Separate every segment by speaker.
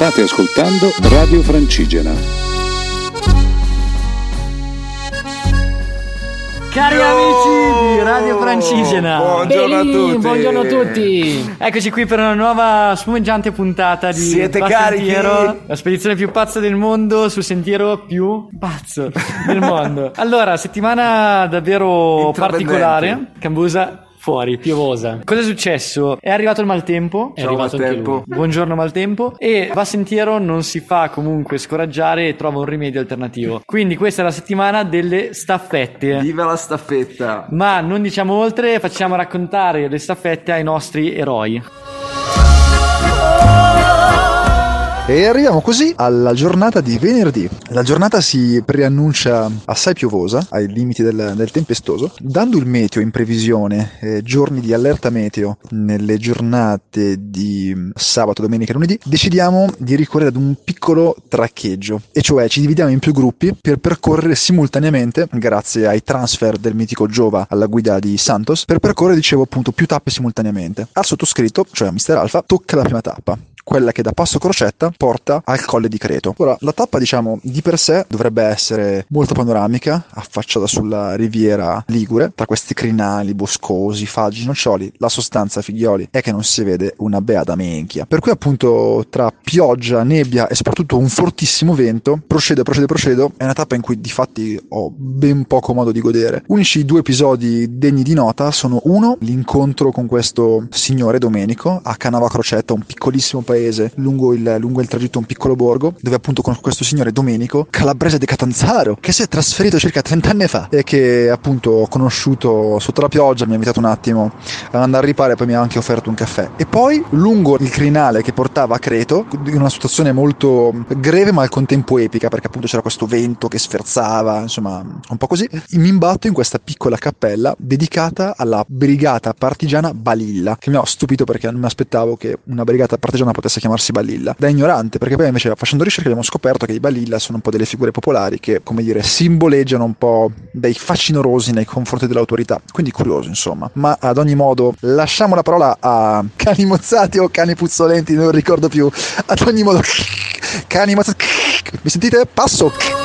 Speaker 1: State ascoltando Radio Francigena.
Speaker 2: Cari amici di Radio Francigena,
Speaker 3: Buongiorno a tutti.
Speaker 2: buongiorno a tutti. Eccoci qui per una nuova spumeggiante puntata di
Speaker 3: Siete
Speaker 2: Pazzo
Speaker 3: carichi?
Speaker 2: Sentiero, la spedizione più pazza del mondo sul sentiero più pazzo del mondo. Allora, settimana davvero particolare. Cambusa fuori, piovosa. Cosa è successo? È arrivato il maltempo. È
Speaker 3: Ciao,
Speaker 2: arrivato anche
Speaker 3: maltempo.
Speaker 2: lui. Buongiorno maltempo. E va sentiero non si fa comunque scoraggiare e trova un rimedio alternativo. Quindi questa è la settimana delle staffette.
Speaker 3: Viva la staffetta!
Speaker 2: Ma non diciamo oltre, facciamo raccontare le staffette ai nostri eroi.
Speaker 4: E arriviamo così alla giornata di venerdì. La giornata si preannuncia assai piovosa, ai limiti del, del tempestoso, dando il meteo in previsione, eh, giorni di allerta meteo nelle giornate di mm, sabato, domenica e lunedì, decidiamo di ricorrere ad un piccolo traccheggio, e cioè ci dividiamo in più gruppi per percorrere simultaneamente, grazie ai transfer del mitico Giova alla guida di Santos, per percorrere, dicevo appunto, più tappe simultaneamente. Al sottoscritto, cioè a Mr. Alpha, tocca la prima tappa quella che da Passo Crocetta porta al Colle di Creto. Ora, la tappa, diciamo, di per sé dovrebbe essere molto panoramica, affacciata sulla riviera Ligure, tra questi crinali, boscosi, faggi, noccioli. La sostanza, figlioli, è che non si vede una beata menchia. Per cui, appunto, tra pioggia, nebbia e soprattutto un fortissimo vento, procedo, procedo, procedo, è una tappa in cui di fatti ho ben poco modo di godere. Unici due episodi degni di nota sono uno, l'incontro con questo signore Domenico a Canava Crocetta, un piccolissimo paese lungo il, lungo il tragitto, un piccolo borgo, dove appunto con questo signore Domenico, calabrese di Catanzaro, che si è trasferito circa 30 anni fa e che appunto ho conosciuto sotto la pioggia, mi ha invitato un attimo ad andare a ripare poi mi ha anche offerto un caffè. E poi lungo il crinale che portava a Creto, in una situazione molto greve ma al contempo epica, perché appunto c'era questo vento che sferzava, insomma un po' così, mi imbatto in questa piccola cappella dedicata alla brigata partigiana Balilla, che mi ha stupito perché non mi aspettavo che una brigata partigiana potesse chiamarsi Balilla. Da ignorante, perché poi invece facendo ricerche abbiamo scoperto che i Balilla sono un po' delle figure popolari che, come dire, simboleggiano un po' dei facinorosi nei confronti dell'autorità. Quindi curioso, insomma. Ma ad ogni modo, lasciamo la parola a cani mozzati o cani puzzolenti, non ricordo più. Ad ogni modo, cani mozzati. Mi sentite? Passo.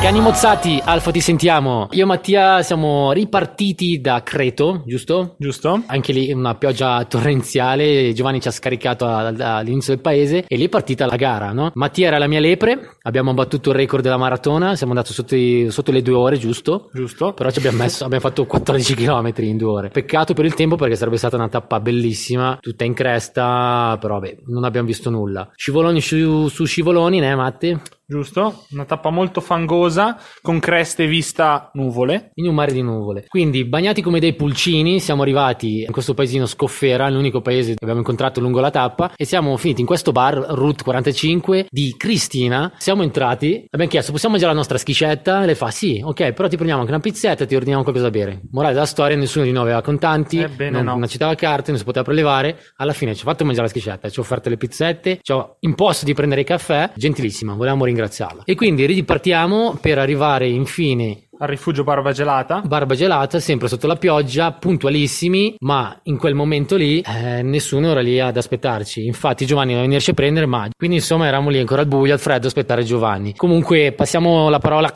Speaker 5: Cani mozzati, Alfa ti sentiamo. Io e Mattia siamo ripartiti da Creto, giusto?
Speaker 2: Giusto?
Speaker 5: Anche lì una pioggia torrenziale, Giovanni ci ha scaricato all'inizio del paese e lì è partita la gara, no? Mattia era la mia lepre, abbiamo battuto il record della maratona, siamo andati sotto, i- sotto le due ore, giusto?
Speaker 2: Giusto?
Speaker 5: Però ci abbiamo messo, abbiamo fatto 14 km in due ore. Peccato per il tempo perché sarebbe stata una tappa bellissima, tutta in cresta, però vabbè, non abbiamo visto nulla. Scivoloni su, su scivoloni, né Matti?
Speaker 6: Giusto? Una tappa molto fangosa, con creste vista nuvole.
Speaker 5: in un mare di nuvole. Quindi, bagnati come dei pulcini, siamo arrivati in questo paesino Scoffera, l'unico paese che abbiamo incontrato lungo la tappa, e siamo finiti in questo bar, Route 45, di Cristina. Siamo entrati, abbiamo chiesto, possiamo mangiare la nostra schiscetta? Le fa, sì, ok, però ti prendiamo anche una pizzetta e ti ordiniamo qualcosa da bere. Morale della storia, nessuno di noi aveva contanti,
Speaker 6: Ebbene
Speaker 5: non,
Speaker 6: no.
Speaker 5: non accettava carte, non si poteva prelevare. Alla fine ci ha fatto mangiare la schiscetta, ci ha offerto le pizzette, ci ha imposto di prendere i caffè. Gentilissima, volevamo ringraziarla. E quindi ripartiamo per arrivare infine
Speaker 6: Al rifugio Barba Gelata.
Speaker 5: barba gelata, sempre sotto la pioggia, puntualissimi, ma in quel momento lì eh, nessuno era lì ad aspettarci. Infatti Giovanni doveva venirci a prendere, ma quindi insomma eravamo lì ancora al buio, al freddo, a aspettare Giovanni. Comunque passiamo la parola.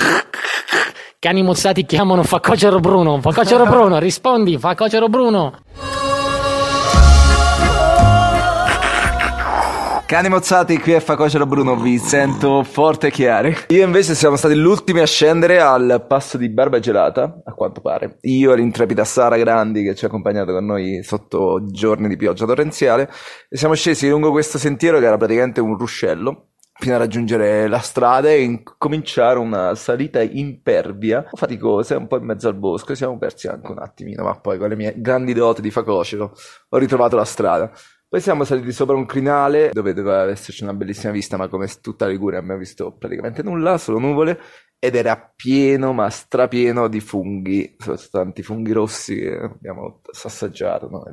Speaker 5: Cani mozzati chiamano Facocero Bruno. Facocero Bruno, rispondi, Facocero Bruno.
Speaker 3: Cani mozzati, qui è Facocero Bruno, vi sento forte e chiari. Io invece siamo stati gli ultimi a scendere al passo di Barba Gelata, a quanto pare. Io e l'intrepida Sara Grandi che ci ha accompagnato con noi sotto giorni di pioggia torrenziale e siamo scesi lungo questo sentiero che era praticamente un ruscello fino a raggiungere la strada e incominciare una salita impervia, faticosa, un po' in mezzo al bosco. Siamo persi anche un attimino, ma poi con le mie grandi doti di facocero ho ritrovato la strada. Poi siamo saliti sopra un crinale dove doveva esserci una bellissima vista, ma come tutta Liguria abbiamo visto praticamente nulla, solo nuvole. Ed era pieno, ma strapieno di funghi, soprattutto tanti funghi rossi che abbiamo assaggiato, no?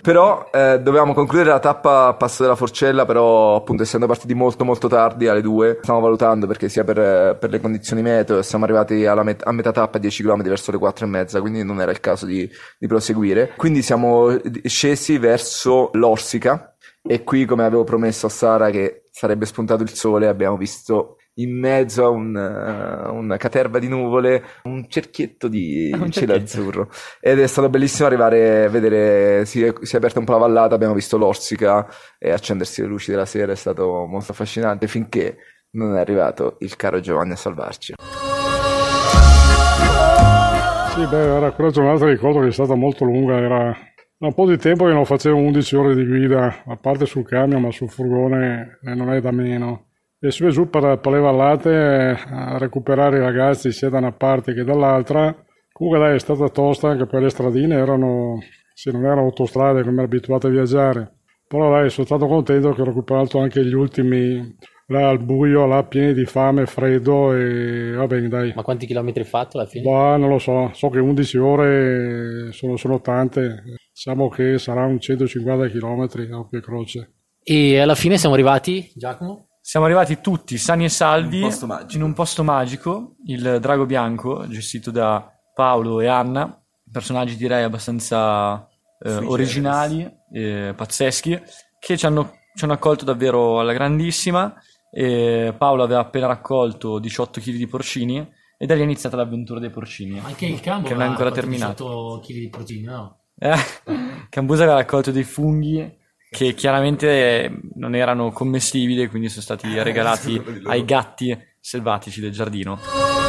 Speaker 3: Però eh, dovevamo concludere la tappa a Passo della Forcella, però appunto essendo partiti molto molto tardi alle 2, stiamo valutando perché sia per, per le condizioni meteo, siamo arrivati alla met- a metà tappa 10 km verso le 4 e mezza, quindi non era il caso di, di proseguire. Quindi siamo scesi verso l'Orsica e qui come avevo promesso a Sara che sarebbe spuntato il sole, abbiamo visto in mezzo a un, uh, una caterva di nuvole, un cerchietto di
Speaker 2: Un
Speaker 3: cielo
Speaker 2: cerchietto.
Speaker 3: azzurro. Ed è stato bellissimo arrivare a vedere, si è, si è aperta un po' la vallata, abbiamo visto l'orsica e accendersi le luci della sera, è stato molto affascinante finché non è arrivato il caro Giovanni a salvarci.
Speaker 7: Sì, beh, era quella giornata ricordo che è stata molto lunga, era da un po' di tempo che non facevo 11 ore di guida, a parte sul camion, ma sul furgone eh, non è da meno. E su e giù per, per le vallate eh, a recuperare i ragazzi sia da una parte che dall'altra. Comunque dai, è stata tosta anche per le stradine, erano, sì, non erano autostrade come ero abituato a viaggiare. Però dai, sono stato contento che ho recuperato anche gli ultimi, là al buio, là pieni di fame, freddo e va bene dai.
Speaker 5: Ma quanti chilometri hai fatto alla fine?
Speaker 7: Bah, non lo so, so che 11 ore sono, sono tante, diciamo che sarà un 150 km a e croce.
Speaker 5: E alla fine siamo arrivati, Giacomo?
Speaker 2: Siamo arrivati tutti sani e salvi
Speaker 3: In un posto magico.
Speaker 2: in un posto magico, il Drago Bianco, gestito da Paolo e Anna, personaggi direi abbastanza eh, originali, e pazzeschi, che ci hanno, ci hanno accolto davvero alla grandissima. E Paolo aveva appena raccolto 18 kg di porcini e da lì è iniziata l'avventura dei porcini.
Speaker 5: Anche il campo
Speaker 2: Che non è ancora terminato.
Speaker 5: 18 kg di proteine, no?
Speaker 2: Eh, Cambusa aveva raccolto dei funghi che chiaramente eh, non erano commestibili e quindi sono stati regalati ai gatti selvatici del giardino.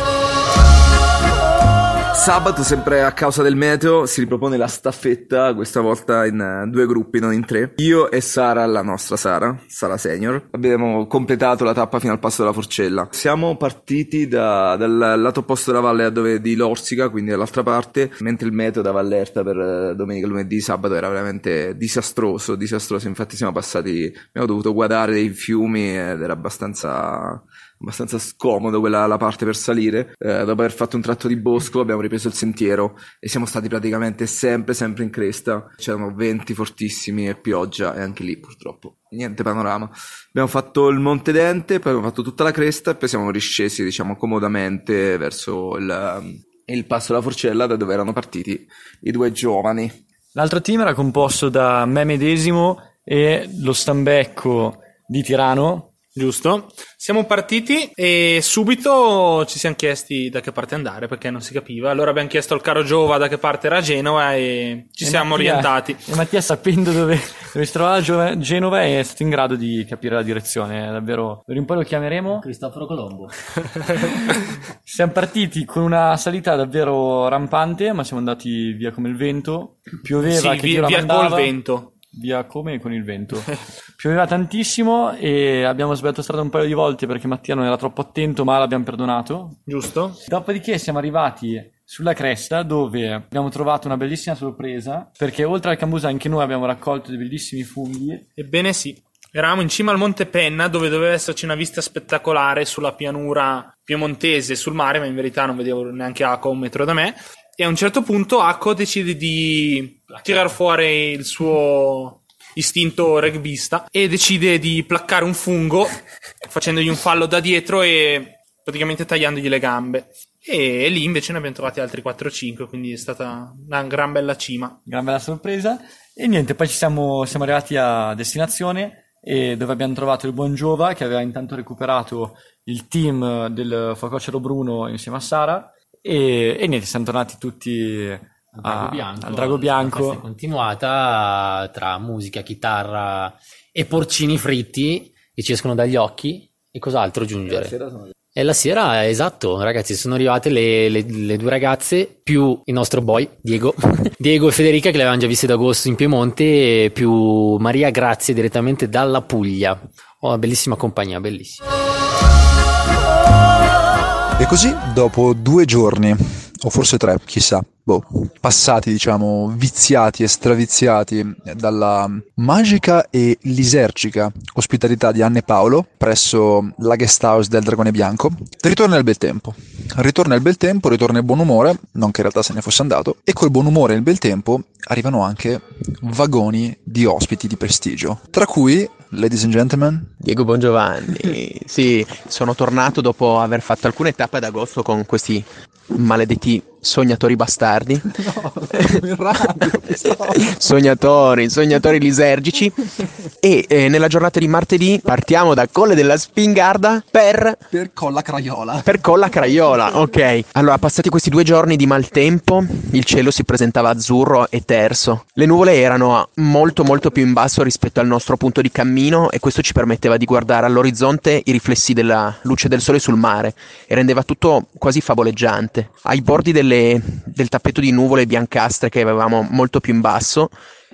Speaker 3: Sabato, sempre a causa del meteo, si ripropone la staffetta, questa volta in eh, due gruppi, non in tre. Io e Sara, la nostra Sara, Sara Senior, abbiamo completato la tappa fino al passo della Forcella. Siamo partiti da- dal lato opposto della valle a dove di Lorsica, quindi dall'altra parte, mentre il meteo dava allerta per eh, domenica, lunedì, sabato era veramente disastroso, disastroso. Infatti siamo passati, abbiamo dovuto guardare dei fiumi ed era abbastanza abbastanza scomodo quella la parte per salire. Eh, dopo aver fatto un tratto di bosco abbiamo ripreso il sentiero e siamo stati praticamente sempre, sempre in cresta. C'erano venti fortissimi e pioggia e anche lì purtroppo niente panorama. Abbiamo fatto il Monte Dente, poi abbiamo fatto tutta la cresta e poi siamo riscesi, diciamo, comodamente verso il, il passo della Forcella da dove erano partiti i due giovani.
Speaker 2: L'altro team era composto da me medesimo e lo stambecco di Tirano.
Speaker 6: Giusto? Siamo partiti e subito ci siamo chiesti da che parte andare perché non si capiva. Allora abbiamo chiesto al caro Giova da che parte era Genova e ci
Speaker 2: E
Speaker 6: siamo
Speaker 2: Mattia-
Speaker 6: orientati.
Speaker 2: E Mattia, sapendo dove, dove si trovava Genova, è stato in grado di capire la direzione. È davvero. D'ora in poi lo chiameremo.
Speaker 5: Cristoforo Colombo.
Speaker 2: Siamo partiti con una salita davvero rampante, ma siamo andati via come il vento. Pioveva,
Speaker 6: Sì,
Speaker 2: che
Speaker 6: via, via col vento.
Speaker 2: Via come con il vento. Pioveva tantissimo e abbiamo sbagliato strada un paio di volte perché Mattia non era troppo attento, ma l'abbiamo perdonato.
Speaker 6: Giusto?
Speaker 2: Dopodiché siamo arrivati sulla cresta dove abbiamo trovato una bellissima sorpresa perché oltre al cambusa anche noi abbiamo raccolto dei bellissimi funghi.
Speaker 6: Ebbene sì. Eravamo in cima al Monte Penna dove doveva esserci una vista spettacolare sulla pianura piemontese sul mare, ma in verità non vedevo neanche Acco a un metro da me. E a un certo punto Acco decide di tirar fuori il suo istinto rugbista e decide di placcare un fungo facendogli un fallo da dietro e praticamente tagliandogli le gambe. E lì invece ne abbiamo trovati altri 4-5, quindi è stata una gran bella cima.
Speaker 2: Gran bella sorpresa. E niente, poi ci siamo, siamo arrivati a destinazione dove abbiamo trovato il buon Giova che aveva intanto recuperato il team del Fococero Bruno insieme a Sara. E, e niente, siamo tornati tutti
Speaker 5: Al Drago
Speaker 2: a-
Speaker 5: Bianco.
Speaker 2: al Drago
Speaker 5: La festa è
Speaker 2: Bianco.
Speaker 5: continuata tra musica, chitarra e porcini fritti che ci escono dagli occhi. E cos'altro aggiungere? E la sera, esatto, ragazzi, sono arrivate le, le- le due ragazze più il nostro boy, Diego. Diego e Federica, che le avevamo già viste d'agosto in Piemonte, e più Maria Grazie direttamente dalla Puglia. Oh, bellissima compagnia, bellissima.
Speaker 4: E così, dopo due giorni, o forse tre, chissà, boh, passati, diciamo, viziati e straviziati dalla magica e lisergica ospitalità di Anne Paolo presso la guest house del Dragone Bianco, ritorna il bel tempo. Ritorna il bel tempo, ritorna il buon umore, non che in realtà se ne fosse andato, e col buon umore e il bel tempo arrivano anche vagoni di ospiti di prestigio, tra cui, ladies and gentlemen,
Speaker 8: Diego Bongiovanni, sì, sono tornato dopo aver fatto alcune tappe ad agosto con questi maledetti sognatori bastardi. sognatori, sognatori lisergici. E eh, nella giornata di martedì partiamo da Colle della Spingarda per
Speaker 4: per Colla Craiola.
Speaker 8: per Colla Craiola, ok. Allora, passati questi due giorni di maltempo, il cielo si presentava azzurro e terso. Le nuvole erano molto molto più in basso rispetto al nostro punto di cammino e questo ci permetteva di guardare all'orizzonte i riflessi della luce del sole sul mare e rendeva tutto quasi favoleggiante. Ai bordi delle- del tappeto di nuvole biancastre che avevamo molto più in basso.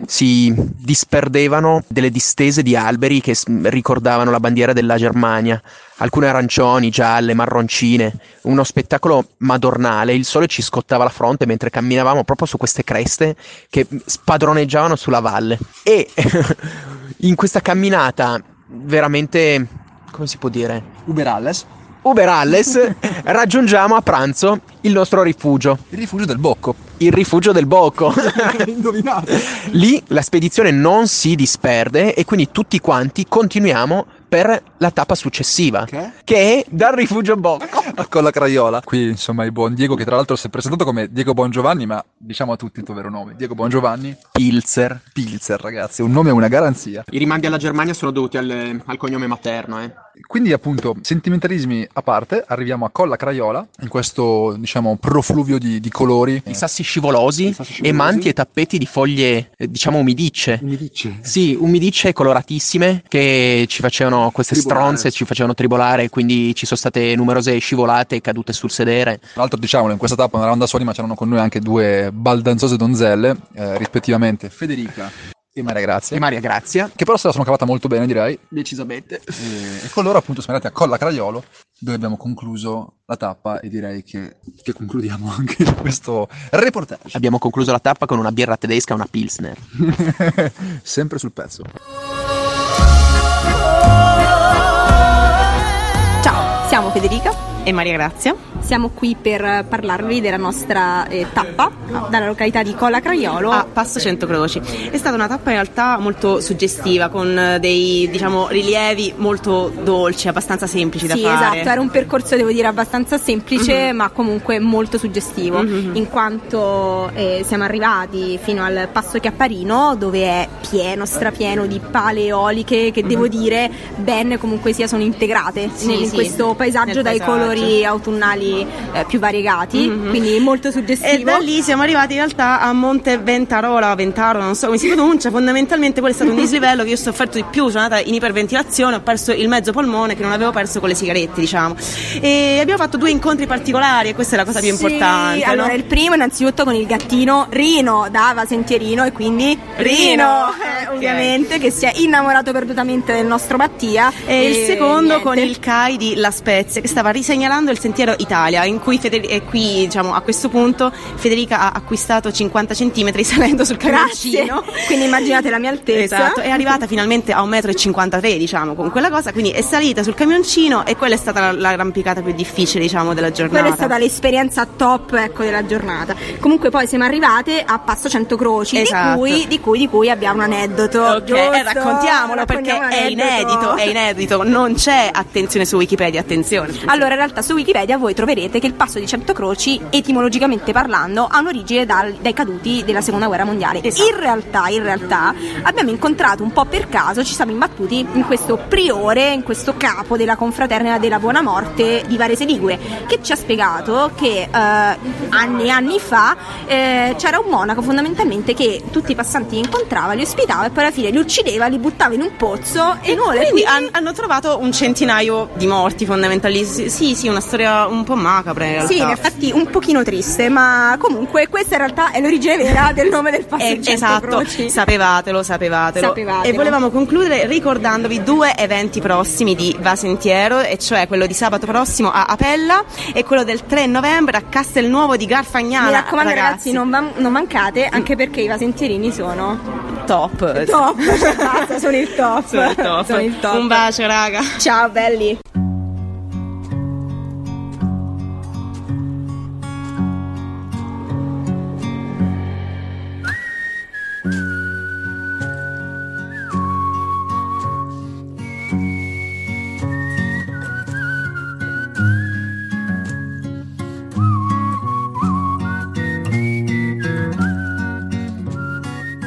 Speaker 8: Si disperdevano delle distese di alberi che ricordavano la bandiera della Germania, alcune arancioni, gialle, marroncine, uno spettacolo madornale, il sole ci scottava la fronte mentre camminavamo proprio su queste creste che spadroneggiavano sulla valle. E in questa camminata veramente, come si può dire?
Speaker 4: Uberalles,
Speaker 8: Uber Alles, raggiungiamo a pranzo il nostro rifugio,
Speaker 4: il rifugio del Bocco.
Speaker 8: il rifugio del Bocco.
Speaker 4: Indovinato.
Speaker 8: Lì la spedizione non si disperde e quindi tutti quanti continuiamo per la tappa successiva,
Speaker 4: Che?
Speaker 8: che è dal rifugio Bocco.
Speaker 4: a Colla Craiola. Qui, insomma, il buon Diego, che tra l'altro si è presentato come Diego Bongiovanni, ma diciamo a tutti il tuo vero nome. Diego Bongiovanni
Speaker 8: Pilzer.
Speaker 4: Pilzer, ragazzi, un nome è una garanzia.
Speaker 8: I rimandi alla Germania sono dovuti al, al cognome materno, eh.
Speaker 4: Quindi, appunto, sentimentalismi a parte, arriviamo a Colla Craiola, in questo, diciamo, profluvio di, di colori.
Speaker 8: Di sassi scivolosi,
Speaker 4: Di sassi
Speaker 8: e
Speaker 4: scivolosi.
Speaker 8: manti e tappeti di foglie, eh, diciamo, umidicce.
Speaker 4: Mi dice?
Speaker 8: Sì, umidicce coloratissime che ci facevano queste
Speaker 4: Tribolare.
Speaker 8: Stronze, ci facevano tribolare, quindi ci sono state numerose scivolate e cadute sul sedere.
Speaker 4: Tra l'altro, diciamolo, in questa tappa non eravamo da soli, ma c'erano con noi anche due baldanzose donzelle, eh, rispettivamente Federica e Maria Grazia.
Speaker 8: E Maria Grazia.
Speaker 4: che però se la sono cavata molto bene, direi.
Speaker 8: Decisamente.
Speaker 4: E, e con loro appunto siamo andati a Colla Craiolo dove abbiamo concluso la tappa e direi che, che concludiamo anche questo reportage.
Speaker 8: Abbiamo concluso la tappa con una birra tedesca una Pilsner.
Speaker 4: Sempre sul pezzo.
Speaker 9: Federica,
Speaker 10: e Maria Grazia.
Speaker 9: Siamo qui per parlarvi della nostra eh, tappa dalla località di Colla Craiolo.
Speaker 10: a Passo Centocroci. È stata una tappa in realtà molto suggestiva, con eh, dei diciamo rilievi molto dolci, abbastanza semplici da
Speaker 9: Sì,
Speaker 10: fare.
Speaker 9: esatto, era un percorso devo dire abbastanza semplice ma comunque molto suggestivo
Speaker 10: Mhm.
Speaker 9: in quanto eh, siamo arrivati fino al Passo Chiapparino dove è pieno, strapieno di pale eoliche che devo dire ben comunque sia sono integrate
Speaker 10: Sì,
Speaker 9: nel- in
Speaker 10: sì,
Speaker 9: questo paesaggio dai
Speaker 10: paesaggio.
Speaker 9: colori autunnali eh, più variegati,
Speaker 10: Mhm.
Speaker 9: quindi molto suggestivo.
Speaker 10: E da lì siamo arrivati in realtà a Monte Ventarola, Ventaro, non so come si pronuncia. Fondamentalmente quello è stato un dislivello che io ho sofferto di più. Sono andata in iperventilazione, ho perso il mezzo polmone che non avevo perso con le sigarette, diciamo. E abbiamo fatto due incontri particolari e questa è la cosa più
Speaker 9: Sì,
Speaker 10: importante.
Speaker 9: Allora,
Speaker 10: no?
Speaker 9: il primo innanzitutto con il gattino Rino, dava sentierino e quindi Rino,
Speaker 10: Rino,
Speaker 9: eh,
Speaker 10: ok.
Speaker 9: ovviamente, che si è innamorato perdutamente del nostro Mattia.
Speaker 10: E il secondo
Speaker 9: niente.
Speaker 10: con il CAI di La Spezia che stava risegnalando il sentiero Italia, in cui Feder- qui, diciamo, a questo punto Federica ha acquistato 50 cm salendo sul camioncino.
Speaker 9: Quindi immaginate la mia altezza.
Speaker 10: Esatto, è arrivata finalmente a 1,53 m, diciamo, con quella cosa, quindi è salita sul camioncino e quella è stata la- l'arrampicata più difficile, diciamo, della giornata.
Speaker 9: Quella è stata l'esperienza top ecco, della giornata. Comunque poi siamo arrivate a Passo Cento Croci,
Speaker 10: Esatto.
Speaker 9: di, cui, di cui- di cui abbiamo un aneddoto.
Speaker 10: Ok, eh, raccontiamolo perché è inedito, è inedito, non c'è attenzione su Wikipedia, attenzione.
Speaker 9: Allora, in realtà su Wikipedia voi troverete che il passo di Cento Croci, etimologicamente parlando, ha un'origine dal- dai caduti della seconda guerra mondiale.
Speaker 10: Esatto.
Speaker 9: In realtà, in realtà, abbiamo incontrato un po' per caso, ci siamo imbattuti in questo priore, in questo capo della confraternita della Buona Morte di Varese Ligure, che ci ha spiegato che eh, anni e anni fa eh, c'era un monaco fondamentalmente che tutti i passanti incontrava li ospitava e poi alla fine li uccideva, li buttava in un pozzo e, nulla.
Speaker 10: Quindi han- hanno trovato un centinaio di morti fondamentali. Sì, sì, una storia un po' macabre in realtà.
Speaker 9: Sì, in effetti un pochino triste, ma comunque questa in realtà è l'origine vera del nome del
Speaker 10: Eh,
Speaker 9: in cento
Speaker 10: esatto,
Speaker 9: croci.
Speaker 10: sapevatelo, sapevatelo.
Speaker 9: Sapevatelo.
Speaker 10: E volevamo concludere ricordandovi due eventi prossimi di Va Sentiero, e cioè quello di sabato prossimo a Apella e quello del 3 novembre a Castelnuovo di Garfagnana.
Speaker 9: Mi raccomando ragazzi, non, man- non mancate, anche perché i vasentierini sono
Speaker 10: top.
Speaker 9: top, cioè, basta, sono il top.
Speaker 10: Sono il top.
Speaker 9: Sono il top.
Speaker 10: Un bacio, raga.
Speaker 9: Ciao belli.